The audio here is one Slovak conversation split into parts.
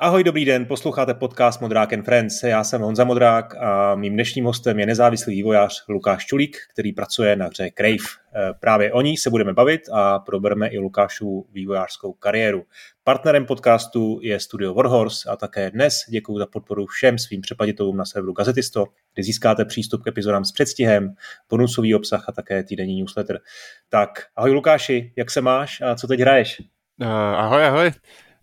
Ahoj, dobrý den, posloucháte podcast Modrák and Friends. Já jsem Honza Modrák a mým dnešním hostem je nezávislý vývojář Lukáš Čulík, který pracuje na hře Crave. Eh, právě o ní se budeme bavit a probereme i Lukášu vývojářskou kariéru. Partnerem podcastu je studio Warhorse a také dnes děkuji za podporu všem svým přepaditelům na serveru Gazetisto, kde získáte přístup k epizodám s předstihem, bonusový obsah a také týdenní newsletter. Tak ahoj Lukáši, jak se máš a co teď hraješ? Uh, ahoj, ahoj.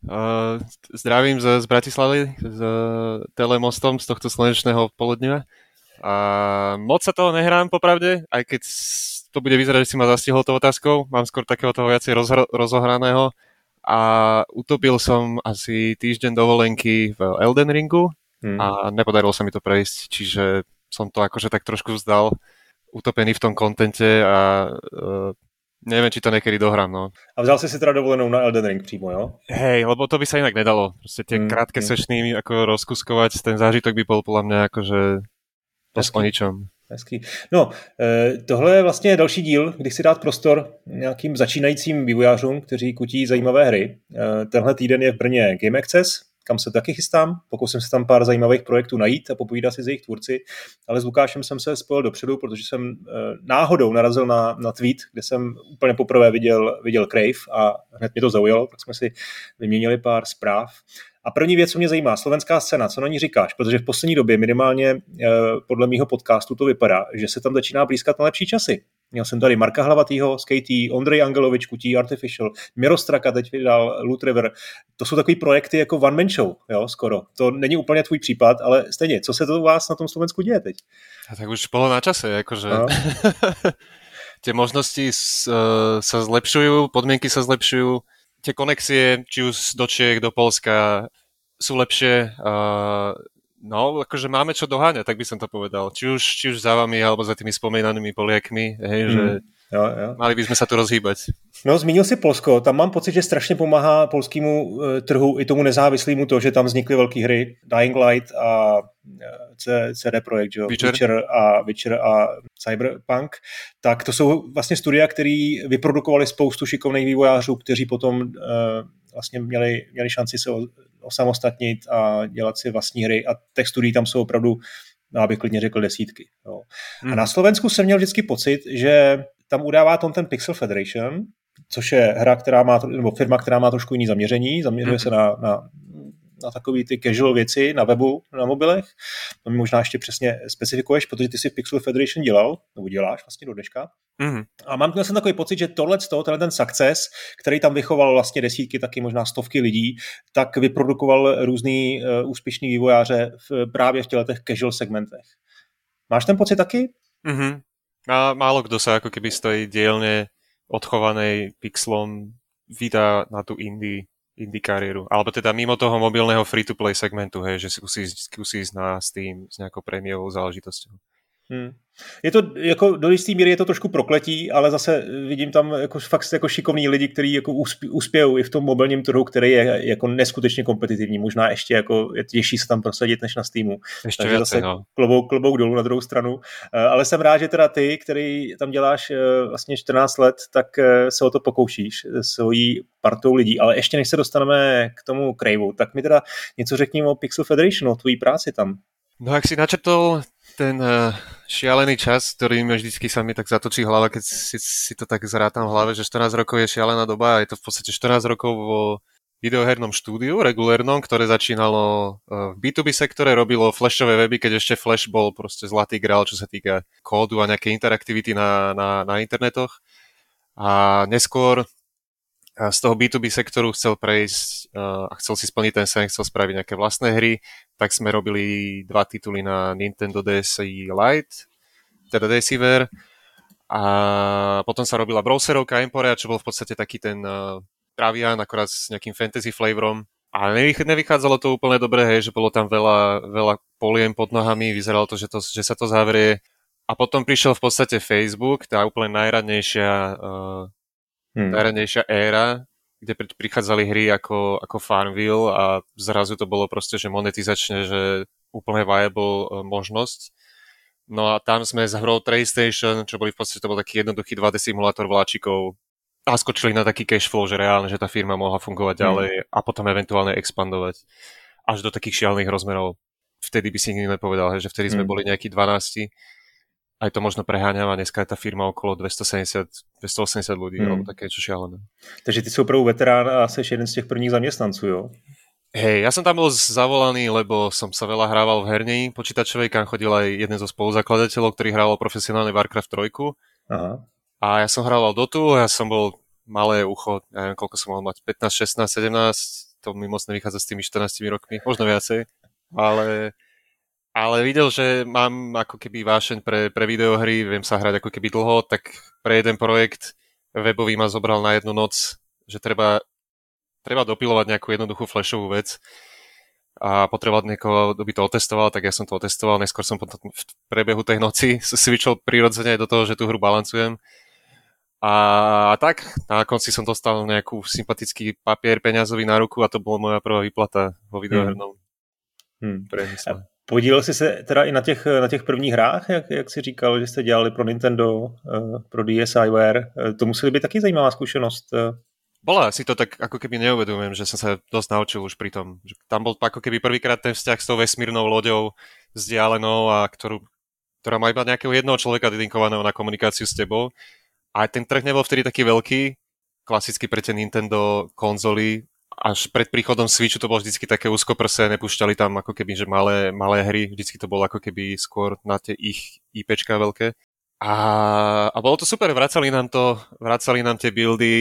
Uh, zdravím z, z Bratislavy, z Telemostom, z tohto slnečného poludnia. A moc sa toho nehrám popravde, aj keď to bude vyzerať, že si ma zastihol tou otázkou. Mám skôr takého toho viacej rozhr- rozohraného. A utopil som asi týždeň dovolenky v Elden Ringu hmm. a nepodarilo sa mi to prejsť, čiže som to akože tak trošku vzdal utopený v tom kontente a uh, Neviem, či to niekedy dohrám, no. A vzal si si teda dovolenou na Elden Ring přímo, jo? Hej, lebo to by sa inak nedalo. Proste tie mm, krátke mm. sešny ako rozkuskovať, ten zážitok by bol podľa mňa akože dosť o ničom. Hezký. No, eh, tohle je vlastně další díl, kdy chci dát prostor nějakým začínajícím vývojářům, kteří kutí zajímavé hry. Eh, tenhle týden je v Brně Game Access, kam se taky chystám. Pokusím se tam pár zajímavých projektů najít a popovídat si s jejich tvůrci. Ale s Lukášem jsem se spojil dopředu, protože jsem eh, náhodou narazil na, na tweet, kde jsem úplně poprvé viděl, viděl Crave a hned mě to zaujalo, tak jsme si vyměnili pár zpráv. A první věc, co mě zajímá, slovenská scéna, co na ní říkáš? Protože v poslední době minimálně eh, podle mýho podcastu to vypadá, že se tam začíná blízkat na lepší časy. Měl jsem tady Marka Hlavatýho KT, Ondrej Angelovič, Kutí Artificial, Mirostraka teď vydal Loot River. To jsou takové projekty jako One Man Show, jo, skoro. To není úplně tvůj případ, ale stejně, co se to u vás na tom Slovensku děje teď? A tak už bolo na čase, jakože... No. tie možnosti sa zlepšujú, podmienky sa zlepšujú, tie konexie, či už do Čiech, do Polska, sú lepšie. No, akože máme čo doháňať, tak by som to povedal. Či už, či už za vami, alebo za tými spomínanými Poliakmi, hej, mm. že jo, jo. mali by sme sa tu rozhýbať. No, zmínil si Polsko, tam mám pocit, že strašně pomáhá polskému e, trhu i tomu nezávislému to, že tam vznikly velké hry Dying Light a e, CD Projekt, že? Witcher. Witcher, a, Witcher a Cyberpunk, tak to jsou vlastně studia, které vyprodukovali spoustu šikovných vývojářů, kteří potom uh, vlastně měli, měli šanci se osamostatnit a dělat si vlastní hry a těch studií tam jsou opravdu, já bych klidně řekl, desítky. Jo. Hmm. A na Slovensku jsem měl vždycky pocit, že tam udává tom ten Pixel Federation, což je hra, která má, nebo firma, která má trošku jiný zaměření, zaměřuje hmm. se na, na na takové ty casual věci na webu, na mobilech. To mi možná ještě přesně specifikuješ, protože ty si Pixel Federation dělal, nebo děláš vlastně do dneška. Mm-hmm. A mám jsem takový pocit, že tohle, tenhle ten success, který tam vychoval vlastně desítky, taky možná stovky lidí, tak vyprodukoval různý uh, úspěšný vývojáře v, právě v těch casual segmentech. Máš ten pocit taky? Mm-hmm. A málo kdo sa ako keby z tej dielne odchovanej pixlom vydá na tú indie indie kariéru. Alebo teda mimo toho mobilného free-to-play segmentu, hej, že si musí, musí ísť na Steam s nejakou prémiovou záležitosťou. Hmm. Je to jako do jisté míry je to trošku prokletí, ale zase vidím tam jako fakt jako šikovní lidi, kteří jako uspějou i v tom mobilním trhu, který je jako neskutečně kompetitivní. Možná ještě jako je těžší se tam prosadit než na Steamu. Ještě Takže zase no. klobouk, klobouk dolů na druhou stranu. Eh, ale jsem rád, že teda ty, který tam děláš eh, vlastně 14 let, tak eh, se o to pokoušíš svojí partou lidí. Ale ještě než se dostaneme k tomu Craveu, tak mi teda něco řekni o Pixel Federation, o tvojí práci tam. No ak si načrtol ten uh, šialený čas, ktorý mi vždycky sa mi tak zatočí hlava, keď si, si to tak zrátam v hlave, že 14 rokov je šialená doba a je to v podstate 14 rokov vo videohernom štúdiu regulérnom, ktoré začínalo uh, v B2B sektore, robilo flashové weby, keď ešte Flash bol proste zlatý grál, čo sa týka kódu a nejakej interaktivity na, na, na internetoch. A neskôr z toho B2B sektoru chcel prejsť uh, a chcel si splniť ten sen, chcel spraviť nejaké vlastné hry, tak sme robili dva tituly na Nintendo DSi Lite, teda Deceiver, a potom sa robila browserovka Emporia, čo bol v podstate taký ten uh, Travian, akorát s nejakým fantasy flavorom. A nevychádzalo to úplne dobre, hej, že bolo tam veľa, veľa poliem pod nohami, vyzeralo to že, to, že sa to zavrie. A potom prišiel v podstate Facebook, tá úplne najradnejšia uh, hmm. najranejšia éra, kde prichádzali hry ako, ako Farmville a zrazu to bolo proste, že monetizačne, že úplne viable uh, možnosť. No a tam sme s hrou Station, čo boli v podstate, to bol taký jednoduchý 2D simulátor vláčikov a skočili na taký cash flow, že reálne, že tá firma mohla fungovať hmm. ďalej a potom eventuálne expandovať. až do takých šialených rozmerov. Vtedy by si nikdy nepovedal, že vtedy sme mm. boli nejakí 12 aj to možno preháňam a dneska je tá firma okolo 270, 280 ľudí, mm. alebo také čo šialené. Takže ty si opravdu veterán a jsi jeden z těch prvních zaměstnanců, jo? Hej, ja som tam bol zavolaný, lebo som sa veľa hrával v herni počítačovej, kam chodil aj jeden zo spoluzakladateľov, ktorý hrával profesionálne Warcraft 3. Aha. A ja som hrával Dotu, ja som bol malé ucho, ja neviem, koľko som mal mať, 15, 16, 17, to mi moc nevychádza s tými 14 rokmi, možno viacej, ale ale videl, že mám ako keby vášeň pre, pre videohry, viem sa hrať ako keby dlho, tak pre jeden projekt webový ma zobral na jednu noc, že treba, treba dopilovať nejakú jednoduchú flashovú vec a potreboval niekoho, kto by to otestoval, tak ja som to otestoval, neskôr som potom v prebehu tej noci switchol prirodzene do toho, že tú hru balancujem. A, a tak, na konci som dostal nejakú sympatický papier peňazový na ruku a to bola moja prvá výplata vo videohernom hmm. hmm. Podílel jsi se teda i na těch, na těch prvních hrách, jak, jak jsi říkal, že jste dělali pro Nintendo, eh, pro DSiWare. Eh, to museli být taky zajímavá zkušenost. Eh. Bola, si to tak ako keby neuvedomujem, že som sa dosť naučil už pri tom. Tam bol ako keby prvýkrát ten vzťah s tou vesmírnou loďou vzdialenou a ktorú, ktorá má iba nejakého jednoho človeka dedinkovaného na komunikáciu s tebou. A ten trh nebol vtedy taký veľký, klasicky pre tie Nintendo konzoly, až pred príchodom Switchu to bolo vždycky také úzkoprse, nepúšťali tam ako keby, že malé, malé hry, vždycky to bolo ako keby skôr na tie ich IPčka veľké. A, a bolo to super, vracali nám to, vracali nám tie buildy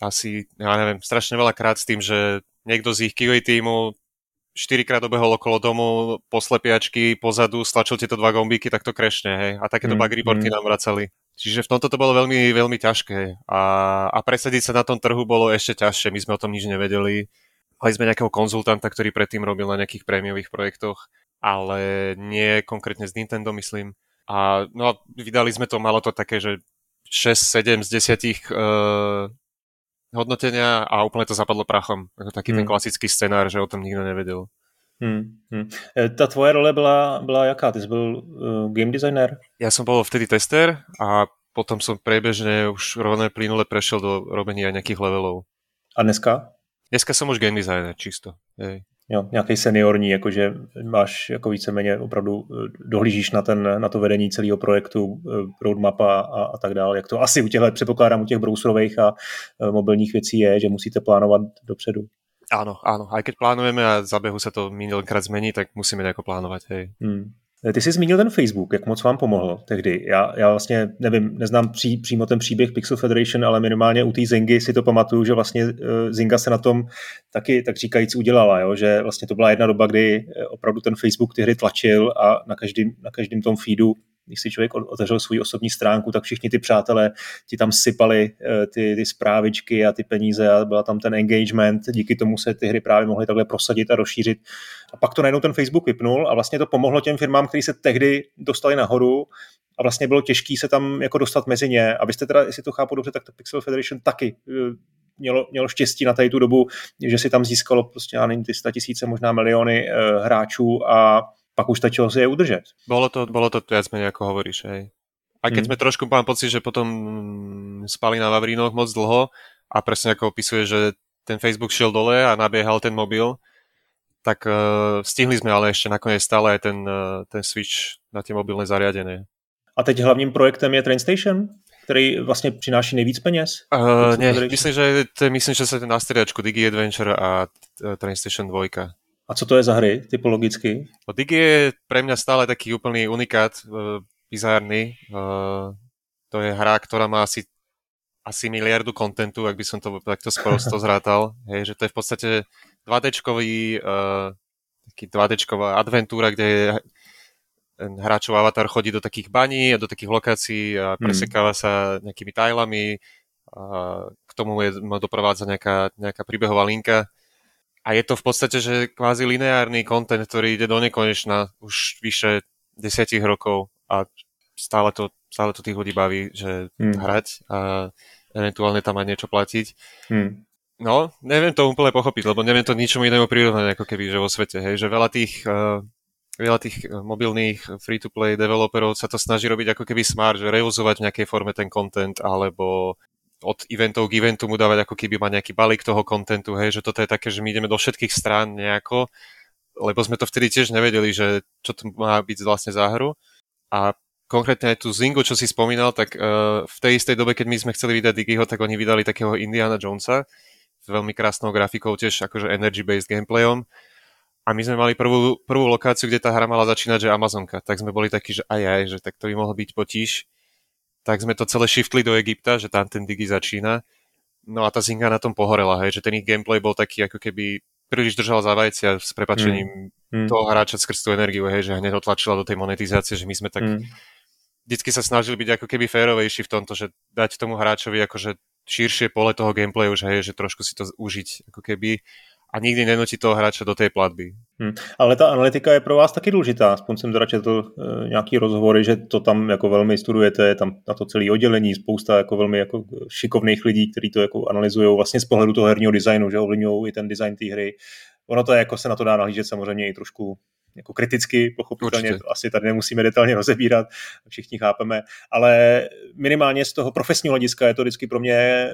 asi, ja neviem, strašne veľa krát s tým, že niekto z ich QA týmu štyrikrát obehol okolo domu, poslepiačky, pozadu, stlačil tieto dva gombíky, tak to krešne, hej. A takéto mm, bug reporty mm. nám vracali. Čiže v tomto to bolo veľmi, veľmi ťažké a, a presadiť sa na tom trhu bolo ešte ťažšie. My sme o tom nič nevedeli. Mali sme nejakého konzultanta, ktorý predtým robil na nejakých prémiových projektoch, ale nie konkrétne z Nintendo, myslím. A, no a vydali sme to, malo to také, že 6, 7 z 10 uh, hodnotenia a úplne to zapadlo prachom. Taký hmm. ten klasický scenár, že o tom nikto nevedel. Hmm, hmm. E, ta tvoje role byla, byla jaká? Ty jsi byl uh, game designer? Ja som bol vtedy tester a potom som prebežne už rovné plynule prešiel do robenia nejakých levelov. A dneska? Dneska som už game designer, čisto. Hej. Jo, nějaký seniorní, jakože máš jako víceméně opravdu e, dohlížíš na, ten, na to vedení celého projektu, roadmapa a, a tak dále. Jak to asi u těchto, předpokládám, u těch browserových a mobilních věcí je, že musíte plánovat dopředu. Áno, áno. Aj keď plánujeme a za behu sa to minulýkrát zmení, tak musíme nejako plánovať. Hej. Hmm. Ty jsi zmínil ten Facebook, jak moc vám pomohl tehdy. Já, já vlastně nevím, neznám pří, přímo ten příběh Pixel Federation, ale minimálně u té Zingy si to pamatuju, že vlastně uh, Zinga se na tom taky tak říkajíc udělala, jo? že vlastně to byla jedna doba, kdy opravdu ten Facebook ty hry tlačil a na každém, na každém tom feedu když si člověk otevřel svou osobní stránku, tak všichni ty přátelé ti tam sypali eh, ty, ty zprávičky a ty peníze a byla tam ten engagement, díky tomu se ty hry právě mohly takhle prosadit a rozšířit. A pak to najednou ten Facebook vypnul a vlastně to pomohlo těm firmám, kteří se tehdy dostali nahoru a vlastně bylo těžké se tam jako dostat mezi ně. A vy jste teda, jestli to chápu dobře, tak to Pixel Federation taky eh, mělo, mělo štěstí na tady tu dobu, že si tam získalo prostě, já nevím, ty 100 tisíce, možná miliony uh, hráčů a pak už stačilo si je udržet. Bolo to, bolo to viac menej ako hovoríš, hej. A keď mm. sme trošku, mám pocit, že potom spali na Vavrínoch moc dlho a presne ako opisuje, že ten Facebook šiel dole a nabiehal ten mobil, tak uh, stihli sme ale ešte nakoniec stále aj ten, uh, ten switch na tie mobilné zariadenie. A teď hlavním projektem je Train Station, který vlastně přináší nejvíc peněz? Uh, ne, myslím, že, to, myslím, že ten na striačku Digi Adventure a Train Station 2. A co to je za hry typologicky? No, Digi je pre mňa stále taký úplný unikát, uh, bizárny. Uh, to je hra, ktorá má asi, asi miliardu kontentu, ak by som to takto sprosto zrátal. Hej, že to je v podstate 2D-čkový, uh, taký 2D-čková adventúra, kde je hráčov avatar chodí do takých baní a do takých lokácií a hmm. presekáva sa nejakými tajlami. A k tomu je doprovádza nejaká, nejaká príbehová linka a je to v podstate, že kvázi lineárny kontent, ktorý ide do nekonečna už vyše desiatich rokov a stále to, stále to tých ľudí baví, že hmm. hrať a eventuálne tam aj niečo platiť. Hmm. No, neviem to úplne pochopiť, lebo neviem to ničomu inému prirovnať ako keby, že vo svete, hej, že veľa tých, uh, veľa tých mobilných free-to-play developerov sa to snaží robiť ako keby smart, že reuzovať v nejakej forme ten content, alebo od eventov k eventu mu dávať ako keby má nejaký balík toho kontentu, hej, že toto je také, že my ideme do všetkých strán nejako lebo sme to vtedy tiež nevedeli, že čo to má byť vlastne za hru. A konkrétne aj tú Zingu, čo si spomínal, tak uh, v tej istej dobe, keď my sme chceli vydať Digiho, tak oni vydali takého Indiana Jonesa s veľmi krásnou grafikou, tiež akože energy-based gameplayom. A my sme mali prvú, prvú lokáciu, kde tá hra mala začínať, že Amazonka. Tak sme boli takí, že aj aj, že tak to by mohlo byť potíž. Tak sme to celé shiftli do Egypta, že tam ten Digi začína. No a tá Zinga na tom pohorela, hej, že ten ich gameplay bol taký, ako keby príliš držal za vajcia s prepačením mm. toho hráča skrz tú energiu, hej, že hneď otlačila do tej monetizácie, že my sme tak mm. vždycky sa snažili byť ako keby férovejší v tomto, že dať tomu hráčovi akože širšie pole toho gameplayu, že, hej, že trošku si to užiť ako keby a nikdy nenutí toho hráča do tej platby. Hmm. Ale ta analytika je pro vás taky důležitá. Aspoň jsem teda e, nějaký rozhovory, že to tam jako velmi studujete, je tam na to celé oddělení, spousta jako velmi jako šikovných lidí, kteří to jako analyzují vlastně z pohledu toho herního designu, že ovlivňují i ten design té hry. Ono to je, jako se na to dá nahlížet samozřejmě i trošku jako kriticky, pochopitelně Určitě. asi tady nemusíme detailně rozebírat, všichni chápeme, ale minimálně z toho profesního hlediska je to vždycky pro mě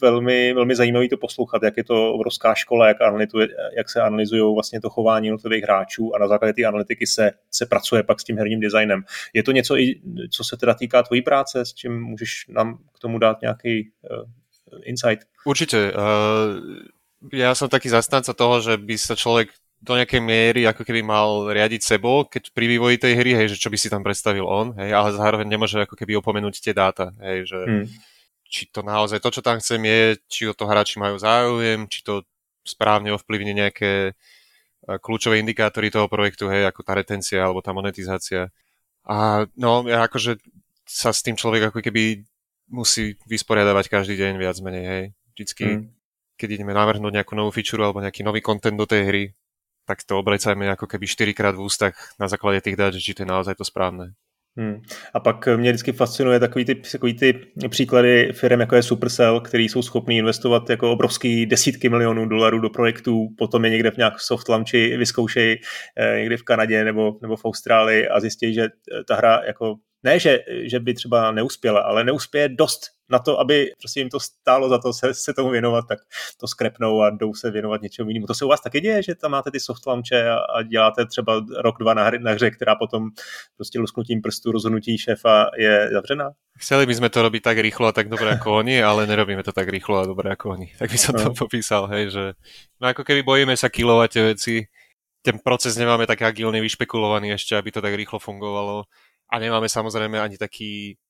velmi, velmi zajímavé to poslouchat, jak je to obrovská škola, jak, analytuje, jak se analyzují vlastně to chování jednotlivých hráčů a na základě té analytiky se, se pracuje pak s tím herním designem. Je to něco, i, co se teda týká tvojí práce, s čím můžeš nám k tomu dát nějaký uh, insight? Určite. Uh, ja som taký zastanca toho, že by sa človek do nejakej miery ako keby mal riadiť sebou, keď pri vývoji tej hry, hej, že čo by si tam predstavil on, hej, ale zároveň nemôže ako keby opomenúť tie dáta, hej, že hmm. či to naozaj, to, čo tam chcem je, či o to hráči majú záujem, či to správne ovplyvní nejaké e, kľúčové indikátory toho projektu, hej, ako tá retencia alebo tá monetizácia. A no, ja akože sa s tým človek ako keby musí vysporiadavať každý deň viac menej, hej. Vždycky, hmm. keď ideme navrhnúť nejakú novú feature alebo nejaký nový content do tej hry, tak to obrecajme ako keby 4 krát v ústach na základě těch dát, či to je naozaj to správné. Hmm. A pak mě vždycky fascinuje takový ty, takový ty příklady firm, jako je Supercell, který jsou schopní investovat jako obrovský desítky milionů dolarů do projektů, potom je někde v nějak soft launchi vyzkoušejí eh, někde v Kanadě nebo, nebo v Austrálii a zjistí, že ta hra jako ne, že, že by třeba neuspěla, ale neuspěje dost na to, aby prostě jim to stálo za to se, se tomu věnovat, tak to skrepnou a jdou se věnovat něčemu jinému. To se u vás taky děje, že tam máte ty soft launche a, a děláte třeba rok, dva na, hře, na hře, která potom prostě lusknutím prstu rozhodnutí šéfa je zavřená? Chceli by sme to robiť tak rýchlo a tak dobre ako oni, ale nerobíme to tak rýchlo a dobre ako oni. Tak by som no. to popísal, hej, že no ako keby bojíme sa kilovať tie veci, ten proces nemáme tak agilne vyšpekulovaný ešte, aby to tak rýchlo fungovalo a nemáme samozrejme ani taký,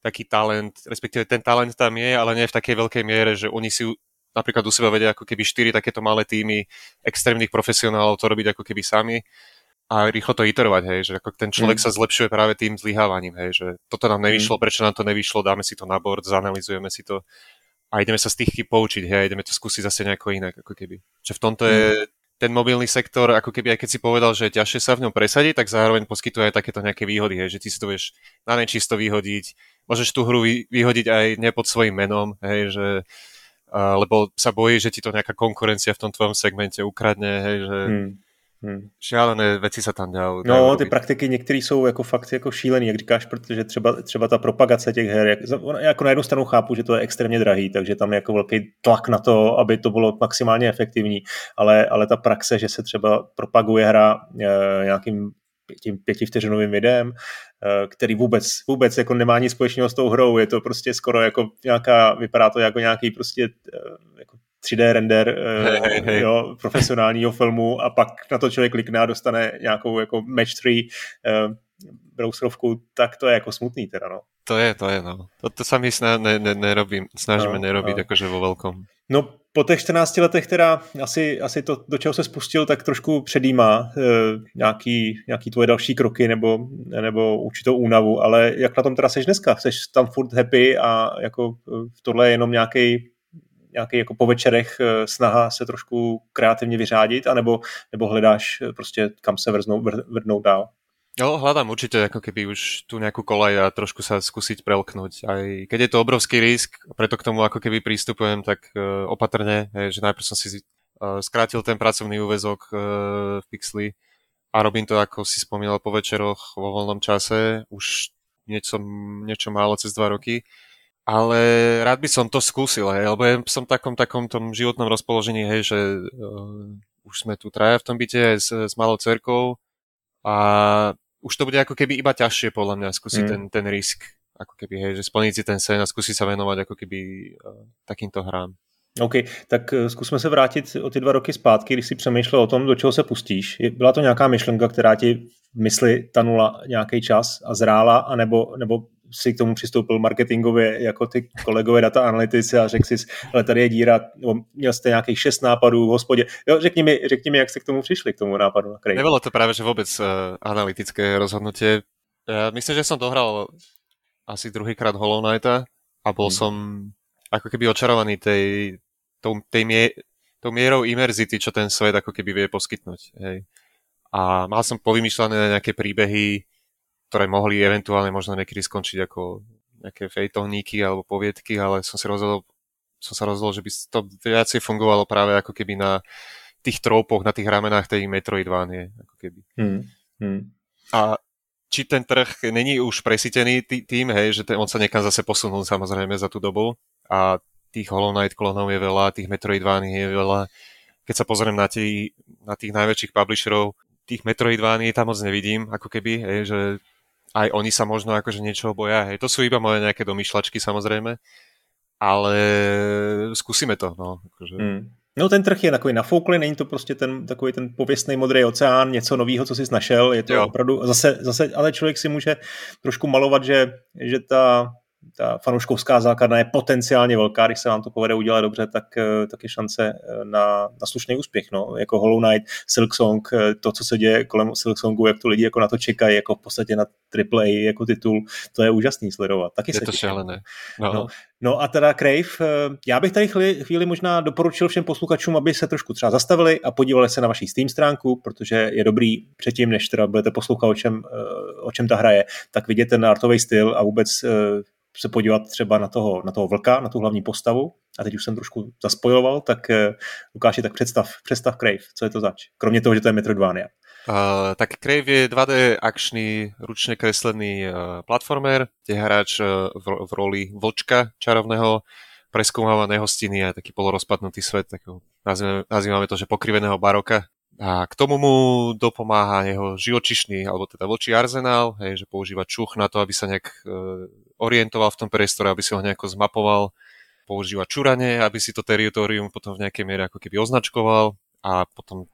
taký talent, respektíve ten talent tam je, ale nie v takej veľkej miere, že oni si napríklad u seba vedia ako keby štyri takéto malé týmy extrémnych profesionálov to robiť ako keby sami a rýchlo to iterovať, hej, že ako ten človek mm. sa zlepšuje práve tým zlyhávaním, hej, že toto nám nevyšlo, mm. prečo nám to nevyšlo, dáme si to na board, zanalizujeme si to a ideme sa z tých chyb poučiť, hej, ideme to skúsiť zase nejako inak, ako keby. Že v tomto mm. je ten mobilný sektor, ako keby aj keď si povedal, že ťažšie sa v ňom presadiť, tak zároveň poskytuje aj takéto nejaké výhody, hej, že ty si to vieš na nečisto vyhodiť, môžeš tú hru vyhodiť aj ne pod svojim menom, hej, že lebo sa bojí, že ti to nejaká konkurencia v tom tvojom segmente ukradne, hej, že hmm Hmm. Šialené věci se tam dělají. No, ty praktiky některé jsou jako fakt jako šílený, jak říkáš, protože třeba, třeba ta propagace těch her, jak, jako na jednu stranu chápu, že to je extrémně drahý, takže tam je jako velký tlak na to, aby to bylo maximálně efektivní, ale, ale ta praxe, že se třeba propaguje hra e, nějakým tím pětivteřinovým videem, e, který vůbec, vůbec jako nemá nic společného s tou hrou, je to prostě skoro jako nějaká, vypadá to jako nějaký prostě e, jako 3D render hey, hey, hey. Jo, profesionálního filmu a pak na to člověk klikne a dostane nějakou jako match 3 uh, browserovku, tak to je jako smutný teda, no. To je, to je, no. To, to sa my sna, ne, ne, nerobím, snažíme no, nerobiť no. akože vo veľkom. No, po těch 14 letech teda asi, asi to, do čeho se spustil, tak trošku předjímá e, nějaký, nějaký tvoje další kroky nebo, nebo určitou únavu, ale jak na tom teda seš dneska? Seš tam furt happy a jako tohle je jenom nějaký nějaký jako po večerech eh, snaha se trošku kreativně vyřádit, anebo, nebo hledáš eh, prostě kam se vrznou, vrdnout dál? Jo, hľadám určite ako keby už tu nejakú kolaj a trošku sa skúsiť prelknúť. Aj keď je to obrovský risk, preto k tomu ako keby prístupujem tak uh, opatrne, hej, že najprv som si uh, skrátil ten pracovný úvezok uh, v Pixli a robím to, ako si spomínal, po večeroch vo voľnom čase, už niečo, niečo málo cez dva roky ale rád by som to skúsil, hej, lebo ja som v takom, takom tom životnom rozpoložení, hej, že uh, už sme tu traja v tom byte s, s malou cerkou a už to bude ako keby iba ťažšie podľa mňa skúsiť mm. ten, ten risk, ako keby, hej, že splniť si ten sen a skúsiť sa venovať ako keby uh, takýmto hrám. OK, tak eh, zkusme se vrátit o ty dva roky zpátky, když si přemýšlel o tom, do čeho se pustíš. Byla to nějaká myšlenka, která ti v mysli tanula nějaký čas a zrála, anebo, nebo si k tomu přistoupil marketingově jako ty kolegové data analytici a řekl si, ale tady je díra, nebo měl jste nějakých šest nápadů v hospodě. Jo, řekni mi, řekni mi, jak jste k tomu přišli, k tomu nápadu na kraj. Nebylo to právě, že vůbec uh, analytické rozhodnutie. Ja myslím, že som dohral asi druhýkrát Hollow Knighta a bol hmm. som ako keby očarovaný tej, tou, tej mie, tou mierou imerzity, čo ten svet ako keby vie poskytnúť. Hej. A mal som povymýšľané nejaké príbehy, ktoré mohli eventuálne možno niekedy skončiť ako nejaké fejtovníky alebo poviedky, ale som si rozhodol, som sa rozhodol, že by to viacej fungovalo práve ako keby na tých trópoch, na tých ramenách tej Metroidvanie. Ako keby. Hmm. Hmm. A či ten trh není už presítený tým, hej, že ten, on sa niekam zase posunul samozrejme za tú dobu a tých Hollow Knight klonov je veľa, tých Metroidvání je veľa. Keď sa pozriem na, tí, na tých najväčších publisherov, tých Metroidvání tam moc nevidím, ako keby, hej, že aj oni sa možno akože niečo boja. Hej. To sú iba moje nejaké domýšľačky samozrejme, ale skúsime to. No, akože. hmm. No ten trh je takový nafouklý, není to prostě ten takový ten pověstný modrý oceán, něco nového, co jsi našel, je to jo. opravdu, zase, zase, ale člověk si může trošku malovat, že, že ta ta fanouškovská základna je potenciálně velká, když se vám to povede udělat dobře, tak, eh, tak je šance eh, na, na slušný úspěch. No. Jako Hollow Knight, Silksong, eh, to, co se děje kolem Silksongu, jak to lidi jako na to čekají, jako v podstatě na AAA jako titul, to je úžasný sledovat. Taky je se to šalené. No. No. no a teda Crave, já bych tady chvíli, chvíli možná doporučil všem posluchačům, aby se trošku třeba zastavili a podívali se na vaší Steam stránku, protože je dobrý předtím, než teda budete poslouchat, o čem, o čem ta hraje, tak vidět ten artový styl a vůbec se podívat třeba na toho, na toho vlka, na tu hlavní postavu, a teď už jsem trošku zaspojoval, tak eh, Lukáši, tak představ, představ Crave, co je to zač? Kromě toho, že to je Metroidvania. Uh, tak Crave je 2D akčný, ručne kreslený uh, platformer, kde hráč uh, v, v roli vlčka čarovného preskúmava nehostiny a taký polorozpadnutý svet, takého, nazývame, nazývame to, že pokriveného baroka. A k tomu mu dopomáha jeho živočišný, alebo teda vlčí arzenál, hej, že používa čuch na to, aby sa nejak uh, orientoval v tom priestore, aby si ho nejako zmapoval, používa čuranie, aby si to teritorium potom v nejakej miere ako keby označkoval a potom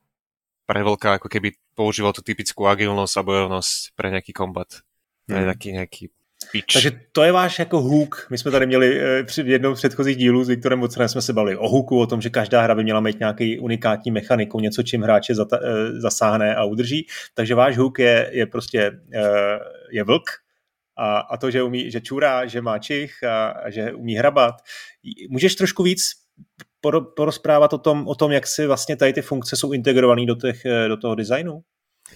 pre veľká ako keby používal tú typickú agilnosť a bojovnosť pre nejaký kombat. Hmm. taký nejaký pitch. Takže to je váš jako hook. My jsme tady měli eh, při jednom z předchozích dílů s Viktorem Vocenem jsme se bavili o hooku, o tom, že každá hra by měla mít nějaký unikátní mechaniku, něco, čím hráče zata, eh, zasáhne a udrží. Takže váš hook je, je prostě eh, je vlk, a, a to, že umí, že čurá, že má čich a, a že umí hrabat. Můžeš trošku víc porozprávat o tom, o tom, jak si vlastně tady ty funkce jsou integrované do, těch, do toho designu?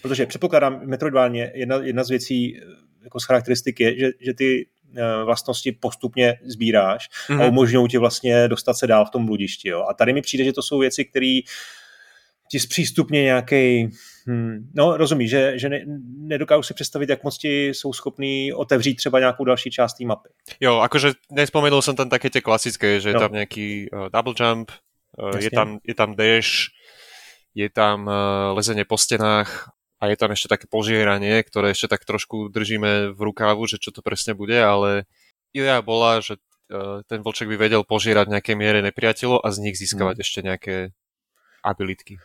Protože předpokládám, Metroidvania jedna, jedna z věcí jako z charakteristik je, že, že ty eh, vlastnosti postupně sbíráš mm-hmm. a mhm. umožňují ti vlastně dostat se dál v tom bludišti. Jo. A tady mi přijde, že to jsou věci, které ti zpřístupně nějaký Hmm, no, rozumí, že, že ne, nedokážu si představit, jak moc ti jsou schopní otevřít třeba nějakou další část té mapy. Jo, akože nespomenul som tam také tie klasické, že je no. tam nejaký uh, double jump, uh, je, tam, je tam dash, je tam uh, lezenie po stenách a je tam ešte také požieranie, ktoré ešte tak trošku držíme v rukávu, že čo to presne bude, ale idea bola, že uh, ten vlček by vedel požierať nejaké miere nepriateľov a z nich získavať hmm. ešte nejaké abilitky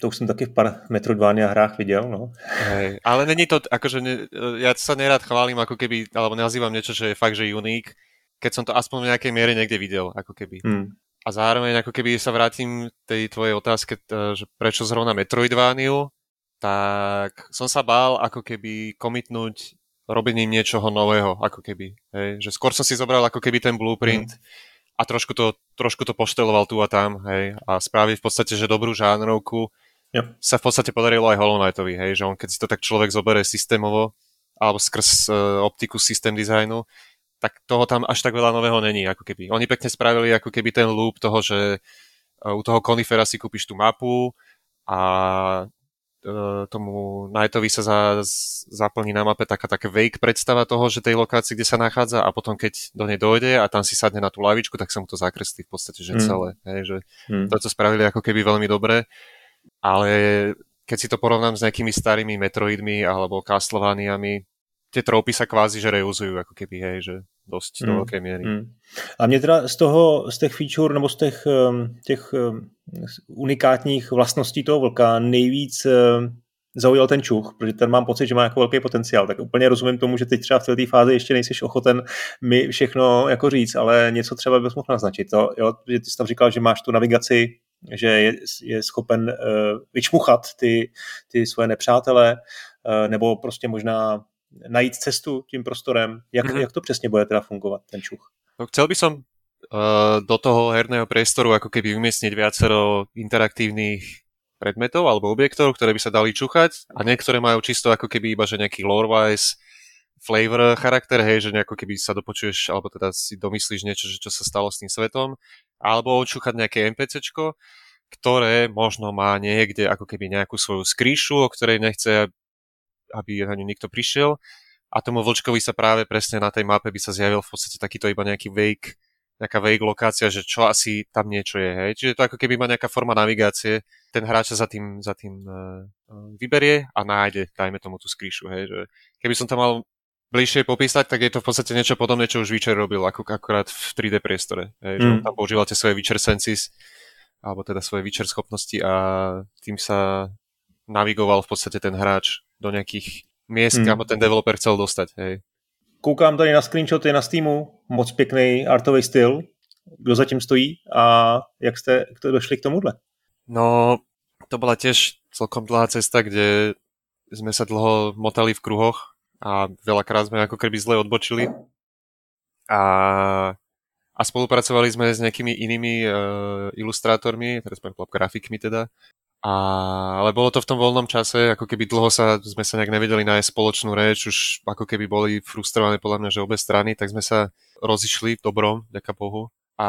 to už taky v pár Metroidvania hrách viděl, no. Hej, ale není to, akože ne, ja sa nerad chválim, ako keby, alebo nazývam niečo, že je fakt, že unik, keď som to aspoň v nejakej miere niekde videl, ako keby. Hmm. A zároveň, ako keby sa vrátim tej tvojej otázke, že prečo zrovna Metroidvániu, tak som sa bál ako keby komitnúť robením niečoho nového, ako keby. Hej? Že skôr som si zobral ako keby ten blueprint mm. a trošku to, trošku to pošteloval tu a tam, hej, a spraviť v podstate, že dobrú žánrovku, yep. sa v podstate podarilo aj Hollow Knightovi, hej, že on keď si to tak človek zoberie systémovo, alebo skrz uh, optiku systém designu, tak toho tam až tak veľa nového není, ako keby. Oni pekne spravili ako keby ten loop toho, že uh, u toho konifera si kúpiš tú mapu a uh, tomu Knightovi sa za, zaplní na mape taká také vague predstava toho, že tej lokácii, kde sa nachádza a potom keď do nej dojde a tam si sadne na tú lavičku, tak sa mu to zakreslí v podstate, že mm. celé. Hej, že mm. toto spravili ako keby veľmi dobre ale keď si to porovnám s nejakými starými Metroidmi alebo Castlevaniami, tie tropy sa kvázi že reuzujú, ako keby, hej, že dosť mm. do veľkej miery. Mm. A mě teda z toho, z těch feature nebo z těch, ehm, těch ehm, unikátních vlastností toho vlka nejvíc ehm, zaujal ten čuch, protože ten mám pocit, že má jako velký potenciál. Tak úplně rozumím tomu, že teď třeba v té fázi ještě nejsi ochoten mi všechno jako říct, ale něco třeba bys mohl naznačit. To, jo, že ty jsi tam říkal, že máš tu navigaci, že je, je schopen uh, vyčmuchat ty, ty svoje nepřátele, uh, nebo prostě možná najít cestu tím prostorem. Jak, mm-hmm. jak to přesně bude teda fungovat, ten čuch? No, chcel by som uh, do toho herného priestoru ako keby umiestniť viacero interaktívnych predmetov alebo objektov, ktoré by sa dali čuchať a niektoré majú čisto ako keby iba, že nejaký lore-wise flavor charakter, hej, že nejako keby sa dopočuješ, alebo teda si domyslíš niečo, že čo sa stalo s tým svetom, alebo čúchať nejaké NPCčko, ktoré možno má niekde ako keby nejakú svoju skríšu, o ktorej nechce, aby na ňu nikto prišiel. A tomu vlčkovi sa práve presne na tej mape by sa zjavil v podstate takýto iba nejaký wake, nejaká vague lokácia, že čo asi tam niečo je. Hej? Čiže to ako keby má nejaká forma navigácie, ten hráč sa za tým, za tým uh, vyberie a nájde, dajme tomu tú skríšu. Hej? Že keby som to mal bližšie popísať, tak je to v podstate niečo podobné, čo už Witcher robil, ako akorát v 3D priestore. Hej? Mm. Že tam používate svoje Witcher senses, alebo teda svoje Witcher schopnosti a tým sa navigoval v podstate ten hráč do nejakých miest, mm. kam ten developer chcel dostať. Hej. Koukám tady na screenshoty na Steamu, moc pěkný artový styl. Kdo zatím stojí a jak jste došli k tomuhle? No, to bola tiež celkom dlhá cesta, kde sme sa dlho motali v kruhoch a veľakrát sme ako keby zle odbočili. A, a spolupracovali sme s nejakými inými uh, ilustrátormi, teraz grafikmi teda, a, ale bolo to v tom voľnom čase, ako keby dlho sa, sme sa nejak nevedeli nájsť spoločnú reč, už ako keby boli frustrované podľa mňa, že obe strany, tak sme sa rozišli dobrom, ďaká Bohu. A,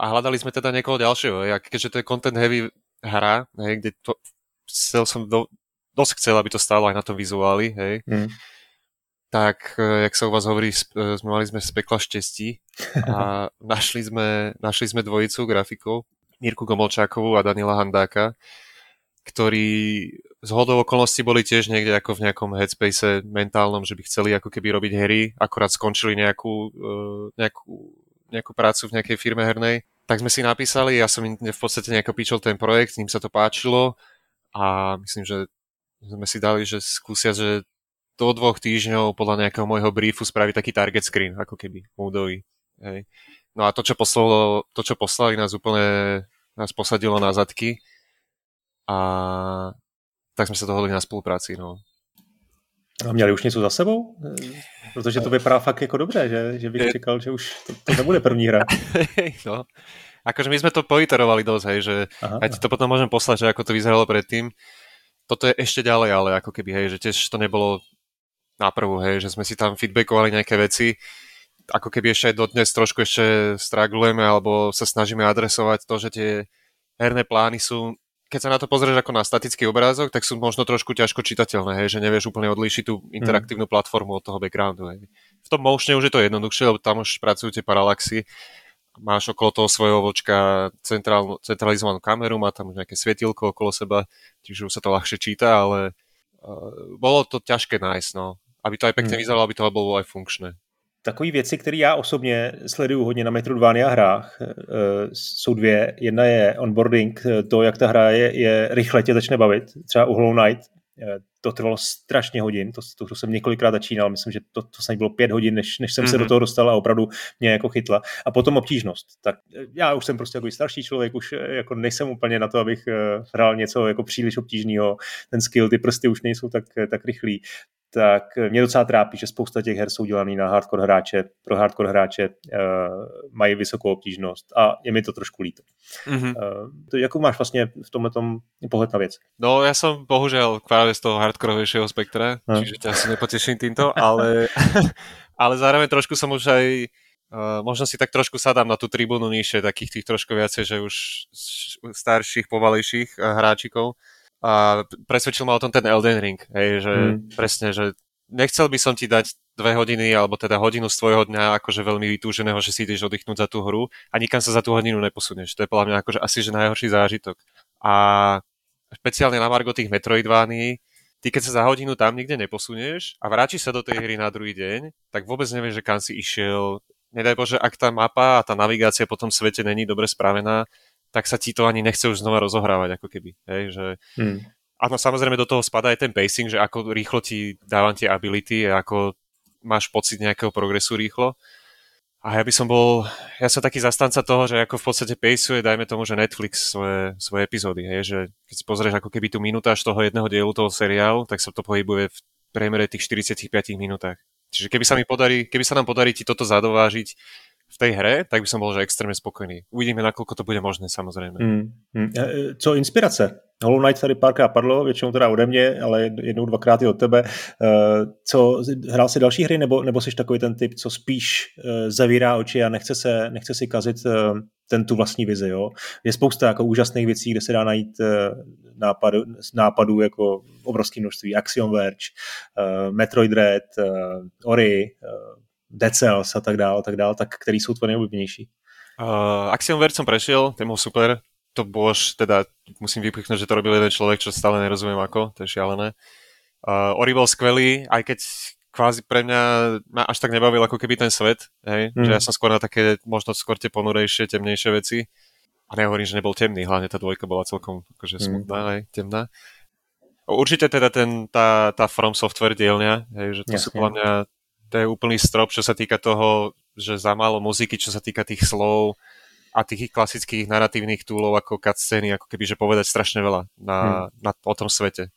a hľadali sme teda niekoho ďalšieho, hej, keďže to je content heavy hra, hej, kde to, chcel som do, dosť chcel, aby to stálo aj na tom vizuáli, hej, mm. Tak, e, jak sa u vás hovorí, e, sme mali sme z pekla štestí a našli sme, našli sme dvojicu grafikov, Mirku Gomolčákovú a Daniela Handáka, ktorí z hodou okolností boli tiež niekde ako v nejakom headspace mentálnom, že by chceli ako keby robiť hry, akorát skončili nejakú, uh, nejakú, nejakú prácu v nejakej firme hernej. Tak sme si napísali, ja som im v podstate nejako píčol ten projekt, ním sa to páčilo a myslím, že sme si dali, že skúsia, že do dvoch týždňov podľa nejakého môjho briefu spraviť taký target screen, ako keby moodový. Hej. No a to, čo, poslalo, to, čo poslali, nás úplne nás posadilo na zadky a tak jsme se dohodli na spolupráci. No. A měli už něco za sebou? Protože to vypadá fakt jako dobře, že, že bych čekal, že už to, to nebude první hra. no. Akože my sme to poiterovali dosť, hej, že aha, aj ti to potom môžem poslať, že ako to vyzeralo predtým. Toto je ešte ďalej, ale ako keby, hej, že tiež to nebolo na prvú, hej, že sme si tam feedbackovali nejaké veci, ako keby ešte aj dodnes trošku ešte stragulujeme alebo sa snažíme adresovať to, že tie herné plány sú keď sa na to pozrieš ako na statický obrázok, tak sú možno trošku ťažko čitateľné, hej, že nevieš úplne odlíšiť tú interaktívnu platformu od toho backgroundu. Hej. V tom motione už je to jednoduchšie, lebo tam už pracujú tie paralaxy, máš okolo toho svojho vočka centrál, centralizovanú kameru, má tam už nejaké svietilko okolo seba, čiže už sa to ľahšie číta, ale uh, bolo to ťažké nájsť, no. Aby to aj pekne hmm. vyzeralo, aby to bolo aj funkčné. Takové věci, které já osobně sleduju hodně na Metroidvania hrách, e, jsou dvě. Jedna je onboarding, to, jak ta hra je, je rychle tě začne bavit. Třeba u Hollow Knight e, to trvalo strašně hodin, to, to, to jsem několikrát začínal, myslím, že to, to snad bylo pět hodin, než, než jsem mm-hmm. se do mhm. toho dostal a opravdu mě jako chytla. A potom obtížnost. Tak já už jsem prostě jako starší člověk, už jako nejsem úplně na to, abych hrál něco jako příliš obtížného. Ten skill, ty prsty už nejsou tak, tak rychlý tak mě docela trápí, že spousta těch her jsou dělaný na hardcore hráče, pro hardcore hráče uh, mají vysokou obtížnost a je mi to trošku líto. Mm-hmm. Uh, to, jakou máš vlastně v tomhle tom pohled na věc? No ja som bohužiaľ práve z toho hardcoreovejšieho spektra, no. čiže ťa asi nepoteším týmto, ale, ale zároveň trošku som už aj uh, možno si tak trošku sadám na tú tribúnu nižšie, takých tých trošku viacej, že už starších, povalejších hráčikov, a presvedčil ma o tom ten Elden Ring, hej, že mm. presne, že nechcel by som ti dať dve hodiny, alebo teda hodinu z tvojho dňa akože veľmi vytúženého, že si ideš oddychnúť za tú hru a nikam sa za tú hodinu neposunieš. To je podľa mňa akože asi že najhorší zážitok. A špeciálne na Margo tých Metroidvány, ty keď sa za hodinu tam nikde neposunieš a vrátiš sa do tej hry na druhý deň, tak vôbec nevieš, že kam si išiel. Nedaj Bože, ak tá mapa a tá navigácia po tom svete není dobre spravená, tak sa ti to ani nechce už znova rozohrávať, ako keby. Hej, že... Hmm. Áno, samozrejme do toho spadá aj ten pacing, že ako rýchlo ti dávam tie ability ako máš pocit nejakého progresu rýchlo. A ja by som bol, ja som taký zastanca toho, že ako v podstate paceuje, dajme tomu, že Netflix svoje, svoje epizódy, hej, že keď si pozrieš ako keby tú minutáž toho jedného dielu toho seriálu, tak sa to pohybuje v priemere tých 45 minútach. Čiže keby sa mi podarí, keby sa nám podarí ti toto zadovážiť v tej hre, tak by som bol že extrémne spokojný. Uvidíme, nakoľko to bude možné, samozrejme. Mm, mm. Co inspirace? Hollow Knight tady párkrát padlo, většinou teda ode mě, ale jednou, dvakrát i od tebe. E, co, hrál si další hry, nebo, nebo jsi takový ten typ, co spíš e, zavírá oči a nechce, se, nechce si kazit e, ten tu vlastní vizi, jo? Je spousta jako úžasných věcí, kde se dá najít nápadu, nápadů jako obrovské množství. Axiom Verge, Metroid Dread, Ori, Dead Cells a tak dále, tak dále, tak který jsou tvoje nejoblíbenější? Uh, Axiom Verge som prešiel, ten bol super. To bolo teda, musím vypichnúť, že to robil jeden človek, čo stále nerozumiem ako, to je šialené. Uh, Ori bol skvelý, aj keď kvázi pre mňa ma až tak nebavil ako keby ten svet, hej? Mm. že ja som skôr na také možno skôr tie ponurejšie, temnejšie veci. A nehovorím, že nebol temný, hlavne tá dvojka bola celkom akože mm. smutná, aj temná. Určite teda ten, tá, tá From Software dielňa, hej, že to Jasne. sú podľa mňa to je úplný strop, čo sa týka toho, že za málo muziky, čo sa týka tých slov a tých klasických narratívnych túlov ako cutscény, ako keby, že povedať strašne veľa na, hmm. na, o tom svete.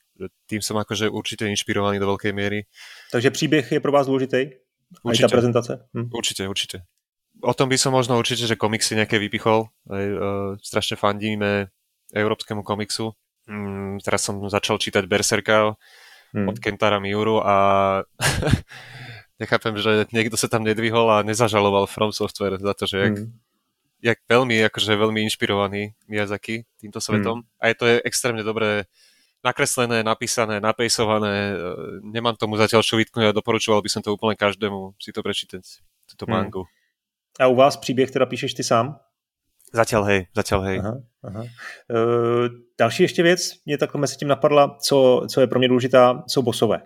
Tým som akože určite inšpirovaný do veľkej miery. Takže příbeh je pro vás dôležitý? Určite. Aj tá prezentácia? Hm. Určite, určite. O tom by som možno určite, že komiksy nejaké vypichol. Aj, uh, strašne fandíme európskemu komiksu. Mm, teraz som začal čítať Berserka hmm. od Kentara Miuru a nechápem, že niekto sa tam nedvihol a nezažaloval From Software za to, že jak, mm. jak veľmi, akože veľmi inšpirovaný Miyazaki týmto svetom. Mm. A je to je extrémne dobré nakreslené, napísané, napejsované. Nemám tomu zatiaľ čo vytknúť a doporučoval by som to úplne každému si to prečítať, túto mm. mangu. A u vás příběh teda píšeš ty sám? Zatiaľ hej, zatiaľ hej. Aha, aha. E, další ještě věc, mě takhle mezi tím napadla, co, co je pro mě důležitá, jsou bosové.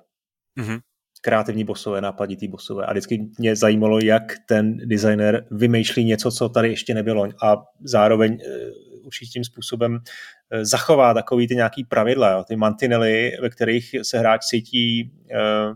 Mm-hmm kreativní bosové, nápaditý bosové. A vždycky mě zajímalo, jak ten designer vymýšlí něco, co tady ještě nebylo. A zároveň uh, určitým způsobem uh, zachová takový ty nějaký pravidla, jo, ty mantinely, ve kterých se hráč cítí uh,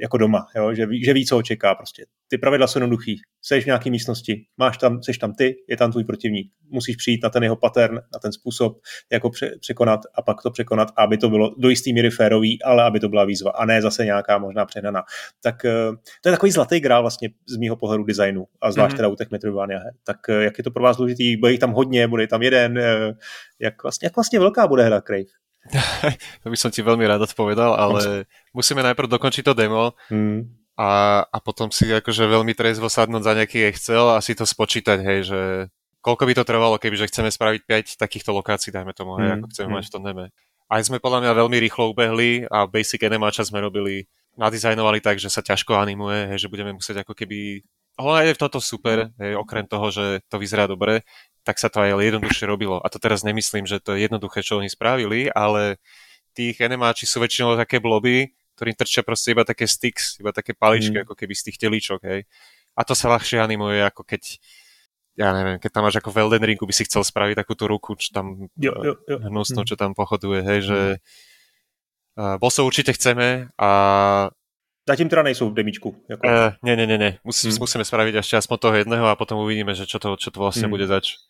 jako doma, jo? Že, ví, že ví, co ho čeká prostě. Ty pravidla jsou jednoduchý. Jsi v nějaké místnosti, máš tam, jsi tam ty, je tam tvůj protivník. Musíš přijít na ten jeho pattern, na ten způsob, jako pře, překonat a pak to překonat, aby to bylo do jistý míry férový, ale aby to byla výzva a ne zase nějaká možná přehnaná. Tak eh, to je takový zlatý grál vlastně z mého pohledu designu a zvlášť mm-hmm. teda u těch Metroidvania. Tak eh, jak je to pro vás důležitý? Bude jich tam hodně, bude tam jeden. Eh, jak vlastně, jak vlastně velká bude hra Crave? to by som ti veľmi rád odpovedal, ale musíme najprv dokončiť to demo hmm. a, a potom si akože veľmi trezvo sadnúť za nejaký Excel a si to spočítať, hej, že koľko by to trvalo, kebyže chceme spraviť 5 takýchto lokácií, dajme tomu, hej, hmm. ako chceme hmm. mať v tom deme. Aj sme podľa mňa veľmi rýchlo ubehli a basic animáča sme robili, nadizajnovali tak, že sa ťažko animuje, hej, že budeme musieť ako keby ale je toto super, hej, okrem toho, že to vyzerá dobre, tak sa to aj jednoduchšie robilo. A to teraz nemyslím, že to je jednoduché, čo oni spravili, ale tých enemáči sú väčšinou také bloby, ktorým trčia proste iba také sticks, iba také paličky, mm. ako keby z tých telíčok, hej. A to sa ľahšie animuje, ako keď ja neviem, keď tam máš ako v Elden Ringu by si chcel spraviť takúto ruku, čo tam jo, jo, jo. hnusnú, mm. čo tam pochoduje, hej, že uh, bossov určite chceme a Zatím teda nejsou v demíčku. Jako... Uh, ne, ne, ne, ne. Musí, hmm. Musíme spraviť ešte aspoň toho jedného a potom uvidíme, že čo to, čo to vlastne hmm. bude zač.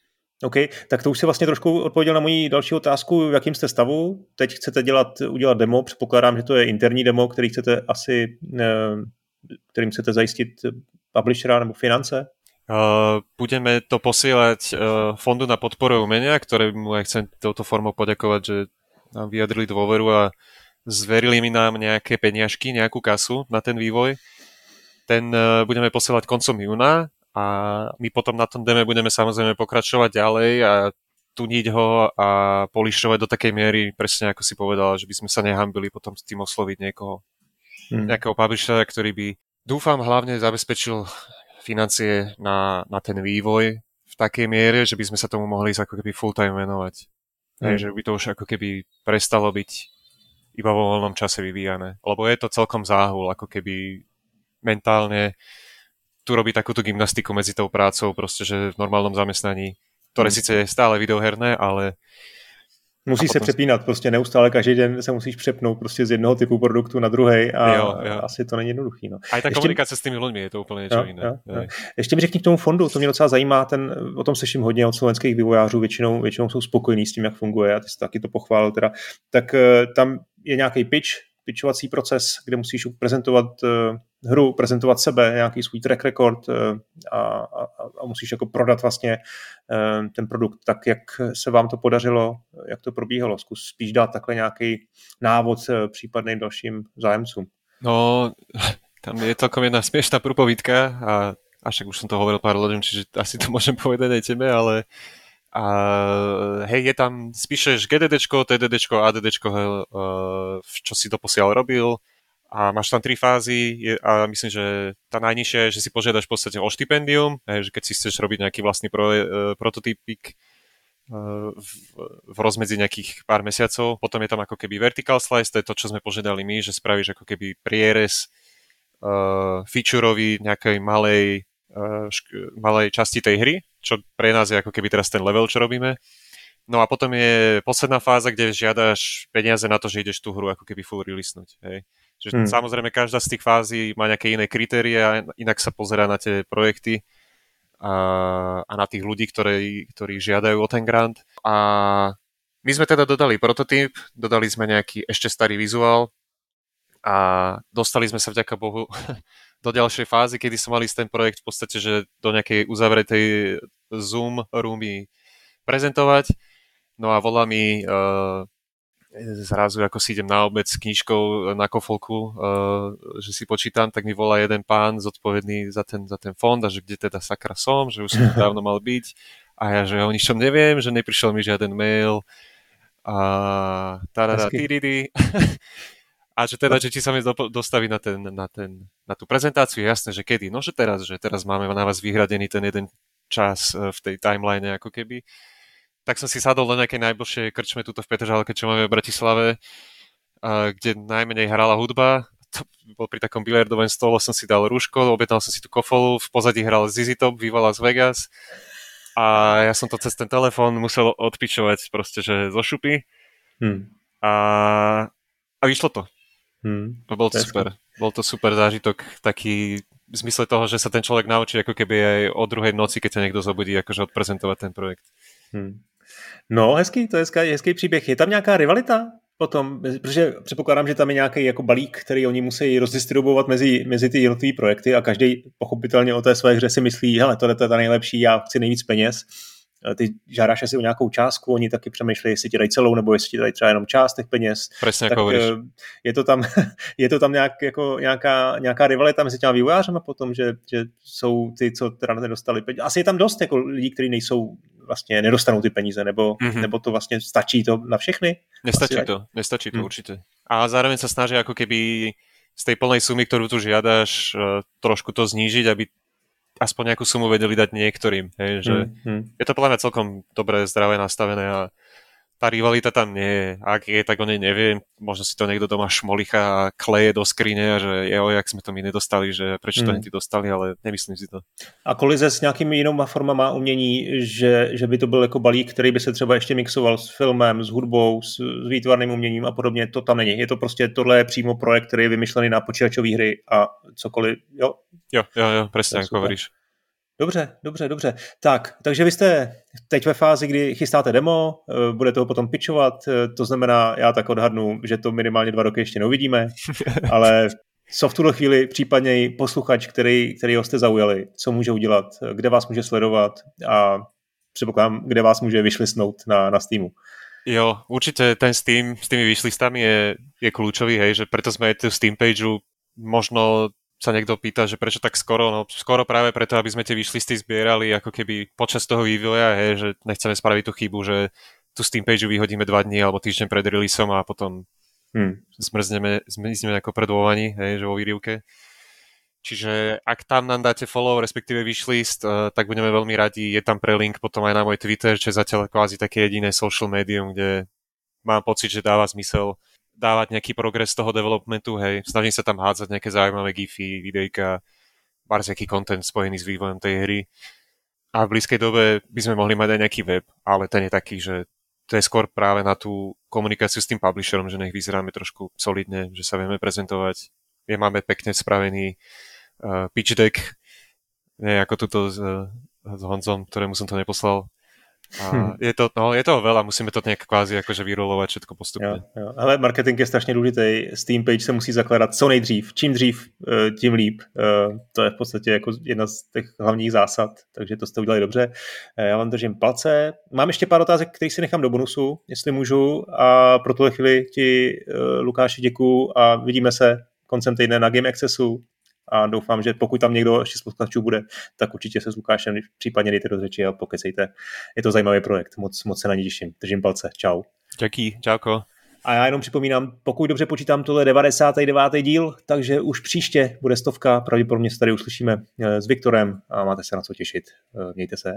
OK, tak to už si vlastně trošku odpověděl na moji další otázku, v jakém jste stavu. Teď chcete dělat, udělat demo, předpokládám, že to je interní demo, který chcete asi, eh, kterým chcete zajistit publishera nebo finance? Uh, budeme to posielať uh, Fondu na podporu umenia, ktorému aj chcem touto formou poďakovať, že nám vyjadrili dôveru a zverili mi nám nejaké peniažky, nejakú kasu na ten vývoj. Ten budeme posielať koncom júna a my potom na tom deme budeme samozrejme pokračovať ďalej a tuniť ho a polišovať do takej miery, presne ako si povedal, že by sme sa nehambili potom s tým osloviť niekoho, hmm. nejakého publishera, ktorý by, dúfam, hlavne zabezpečil financie na, na ten vývoj v takej miere, že by sme sa tomu mohli ako keby full time venovať. Hej, že by to už ako keby prestalo byť iba vo voľnom čase vyvíjane. Lebo je to celkom záhul, ako keby mentálne tu robí takúto gymnastiku medzi tou prácou, proste, že v normálnom zamestnaní, ktoré mm. síce je stále videoherné, ale Musí se přepínat prostě neustále, každý den se musíš přepnout prostě z jednoho typu produktu na druhý a jo, jo. asi to není jednoduchý. No. A i ta komunikace s těmi lidmi je to úplně něco jiné. Jo, jo. Ještě mi řekni k tomu fondu, to mě docela zajímá, ten, o tom slyším hodně od slovenských vývojářů, většinou, většinou jsou spokojení s tím, jak funguje a ty jsi taky to pochválil teda. Tak eh, tam je nějaký pitch, pitchovací proces, kde musíš prezentovat uh, hru, prezentovat sebe, nějaký svůj track record uh, a, a, a musíš jako prodat vlastně uh, ten produkt tak, jak se vám to podařilo, jak to probíhalo. Zkus spíš dát takhle nějaký návod uh, případným dalším zájemcům. No, tam je celkom jedna smiešná prúpovídka a, a však už som to hovoril pár ľuďom, čiže asi to môžem povedať aj tebe, ale a hej, je tam, spíšeš GDD, TDD, ADD, čo si doposiaľ robil a máš tam tri fázy a myslím, že tá najnižšia je, že si požiadaš v podstate o štipendium, že keď si chceš robiť nejaký vlastný pro, uh, prototypik uh, v, v rozmedzi nejakých pár mesiacov. Potom je tam ako keby vertical slice, to je to, čo sme požiadali my, že spravíš ako keby prierez uh, featureový nejakej malej, uh, šk- malej časti tej hry, čo pre nás je ako keby teraz ten level, čo robíme. No a potom je posledná fáza, kde žiadaš peniaze na to, že ideš tú hru ako keby full releasenúť. Hej. Že hmm. samozrejme každá z tých fází má nejaké iné kritéria, inak sa pozerá na tie projekty a, a na tých ľudí, ktorí, ktorí žiadajú o ten grant. A my sme teda dodali prototyp, dodali sme nejaký ešte starý vizuál a dostali sme sa vďaka Bohu do ďalšej fázy, kedy som mali ten projekt v podstate, že do nejakej uzavretej Zoom roomy prezentovať. No a volá mi uh, zrazu, ako si idem na obed s knižkou na kofolku, uh, že si počítam, tak mi volá jeden pán zodpovedný za ten, za ten fond a že kde teda sakra som, že už som dávno mal byť. A ja, že o ničom neviem, že neprišiel mi žiaden mail a tarara, A že teda, že či sa mi dostaví na, ten, na, ten, na tú prezentáciu, jasné, že kedy? No, že teraz, že teraz máme na vás vyhradený ten jeden čas e, v tej timeline ako keby. Tak som si sadol do nejakej najbližšej krčme tuto v Petržalke, čo máme v Bratislave, kde najmenej hrala hudba. To bol pri takom bilardovom stole, som si dal rúško, objednal som si tú kofolu, v pozadí hral ZZ Top, Viva Las Vegas a ja som to cez ten telefón musel odpičovať proste, že zo šupy. Hmm. A, a vyšlo to. Hmm. Bol to super. Bol to super zážitok, taký v zmysle toho, že sa ten človek naučí ako keby aj o druhej noci, keď sa niekto zobudí, akože odprezentovať ten projekt. Hmm. No, hezký, to je hezký, hezký příběh. Je tam nějaká rivalita potom, protože předpokládám, že tam je nějaký jako balík, který oni musí rozdistribuovat mezi, mezi ty jednotlivé projekty a každý pochopitelně o té své hře si myslí, hele, tohle je ta nejlepší, já chci nejvíc peněz Eh, ty žádáš asi o nějakou částku, oni taky přemýšlejí, jestli ti dají celou, nebo jestli ti dají třeba jenom část těch peněz. Přesně tak, jako je to tam, je to tam nějak, jako nějaká, nějaká rivalita mezi těma vývojářema potom, že, že jsou ty, co teda nedostali peníze. Asi je tam dost jako lidí, kteří nejsou vlastně nedostanou ty peníze, nebo, mm-hmm. nebo to vlastně stačí to na všechny? Nestačí Asi to, nestačí to hmm. určite. A zároveň sa snaží ako keby z tej plnej sumy, ktorú tu žiadaš, eh, trošku to znížiť, aby aspoň nejakú sumu vedeli dať niektorým. Hej, že mm, mm. Je to podľa mňa celkom dobre, zdravé nastavené a tá rivalita tam nie je. Ak je, tak o nej neviem. Možno si to niekto doma šmolicha a kleje do skrine a že jo, jak sme to my nedostali, že prečo to mm. ty dostali, ale nemyslím si to. A kolize s nějakými jinými formama umění, že, že by to byl jako balík, který by se třeba ještě mixoval s filmem, s hudbou, s, s výtvarným uměním a podobně, to tam není. Je to prostě, tohle je přímo projekt, který je vymyšlený na počítačové hry a cokoliv, jo? Jo, jo, jo, presne ako hovoríš. Dobře, dobře, dobře. Tak, takže vy jste teď ve fázi, kdy chystáte demo, eh, budete ho potom pitchovat, eh, to znamená, já tak odhadnu, že to minimálně dva roky ještě neuvidíme, ale co v tuhle chvíli případně posluchač, který, který ho jste zaujali, co může udělat, kde vás může sledovat a předpokládám, kde vás může vyšlisnout na, na Steamu. Jo, určite ten Steam s tými vyšlistami je, je kľúčový, hej, že preto sme aj tú Steam page možno sa niekto pýta, že prečo tak skoro, no skoro práve preto, aby sme tie vyšlisty zbierali ako keby počas toho vývoja, hej, že nechceme spraviť tú chybu, že tu Steam page vyhodíme dva dní alebo týždeň pred releaseom a potom hmm. zmrzneme, zmrzneme ako pred hej, že vo výrivke. Čiže ak tam nám dáte follow, respektíve wishlist, uh, tak budeme veľmi radi. Je tam prelink potom aj na môj Twitter, čo je zatiaľ kvázi také jediné social medium, kde mám pocit, že dáva zmysel dávať nejaký progres toho developmentu, hej. Snažím sa tam hádzať nejaké zaujímavé gify, videjka, nejaký content spojený s vývojom tej hry. A v blízkej dobe by sme mohli mať aj nejaký web, ale ten je taký, že to je skôr práve na tú komunikáciu s tým publisherom, že nech vyzeráme trošku solidne, že sa vieme prezentovať. Je máme pekne spravený uh, pitch deck, nie ako tuto s, s Honzom, ktorému som to neposlal a hm. je, to, no, je toho veľa, musíme to nějak kvázi jakože vyrolovať všetko postupně. Jo, jo. Ale marketing je strašně důležitý. Steam page se musí zakládat co nejdřív. Čím dřív, eh, tím líp. Eh, to je v podstatě jako jedna z těch hlavních zásad, takže to jste udělali dobře. Eh, já vám držím palce. Mám ještě pár otázek, které si nechám do bonusu, jestli můžu. A pro tuhle chvíli ti, Lukáši, děkuju a vidíme se koncem týdne na Game Accessu a doufám, že pokud tam někdo ještě z posluchačů bude, tak určitě se s Lukášem případně dejte do řeči a pokecejte. Je to zajímavý projekt, moc, moc se na ně těším. Držím palce, čau. Děký, čauko. A já jenom připomínám, pokud dobře počítám, tohle 99. díl, takže už příště bude stovka, pravděpodobně se tady uslyšíme eh, s Viktorem a máte se na co těšit. Eh, mějte se.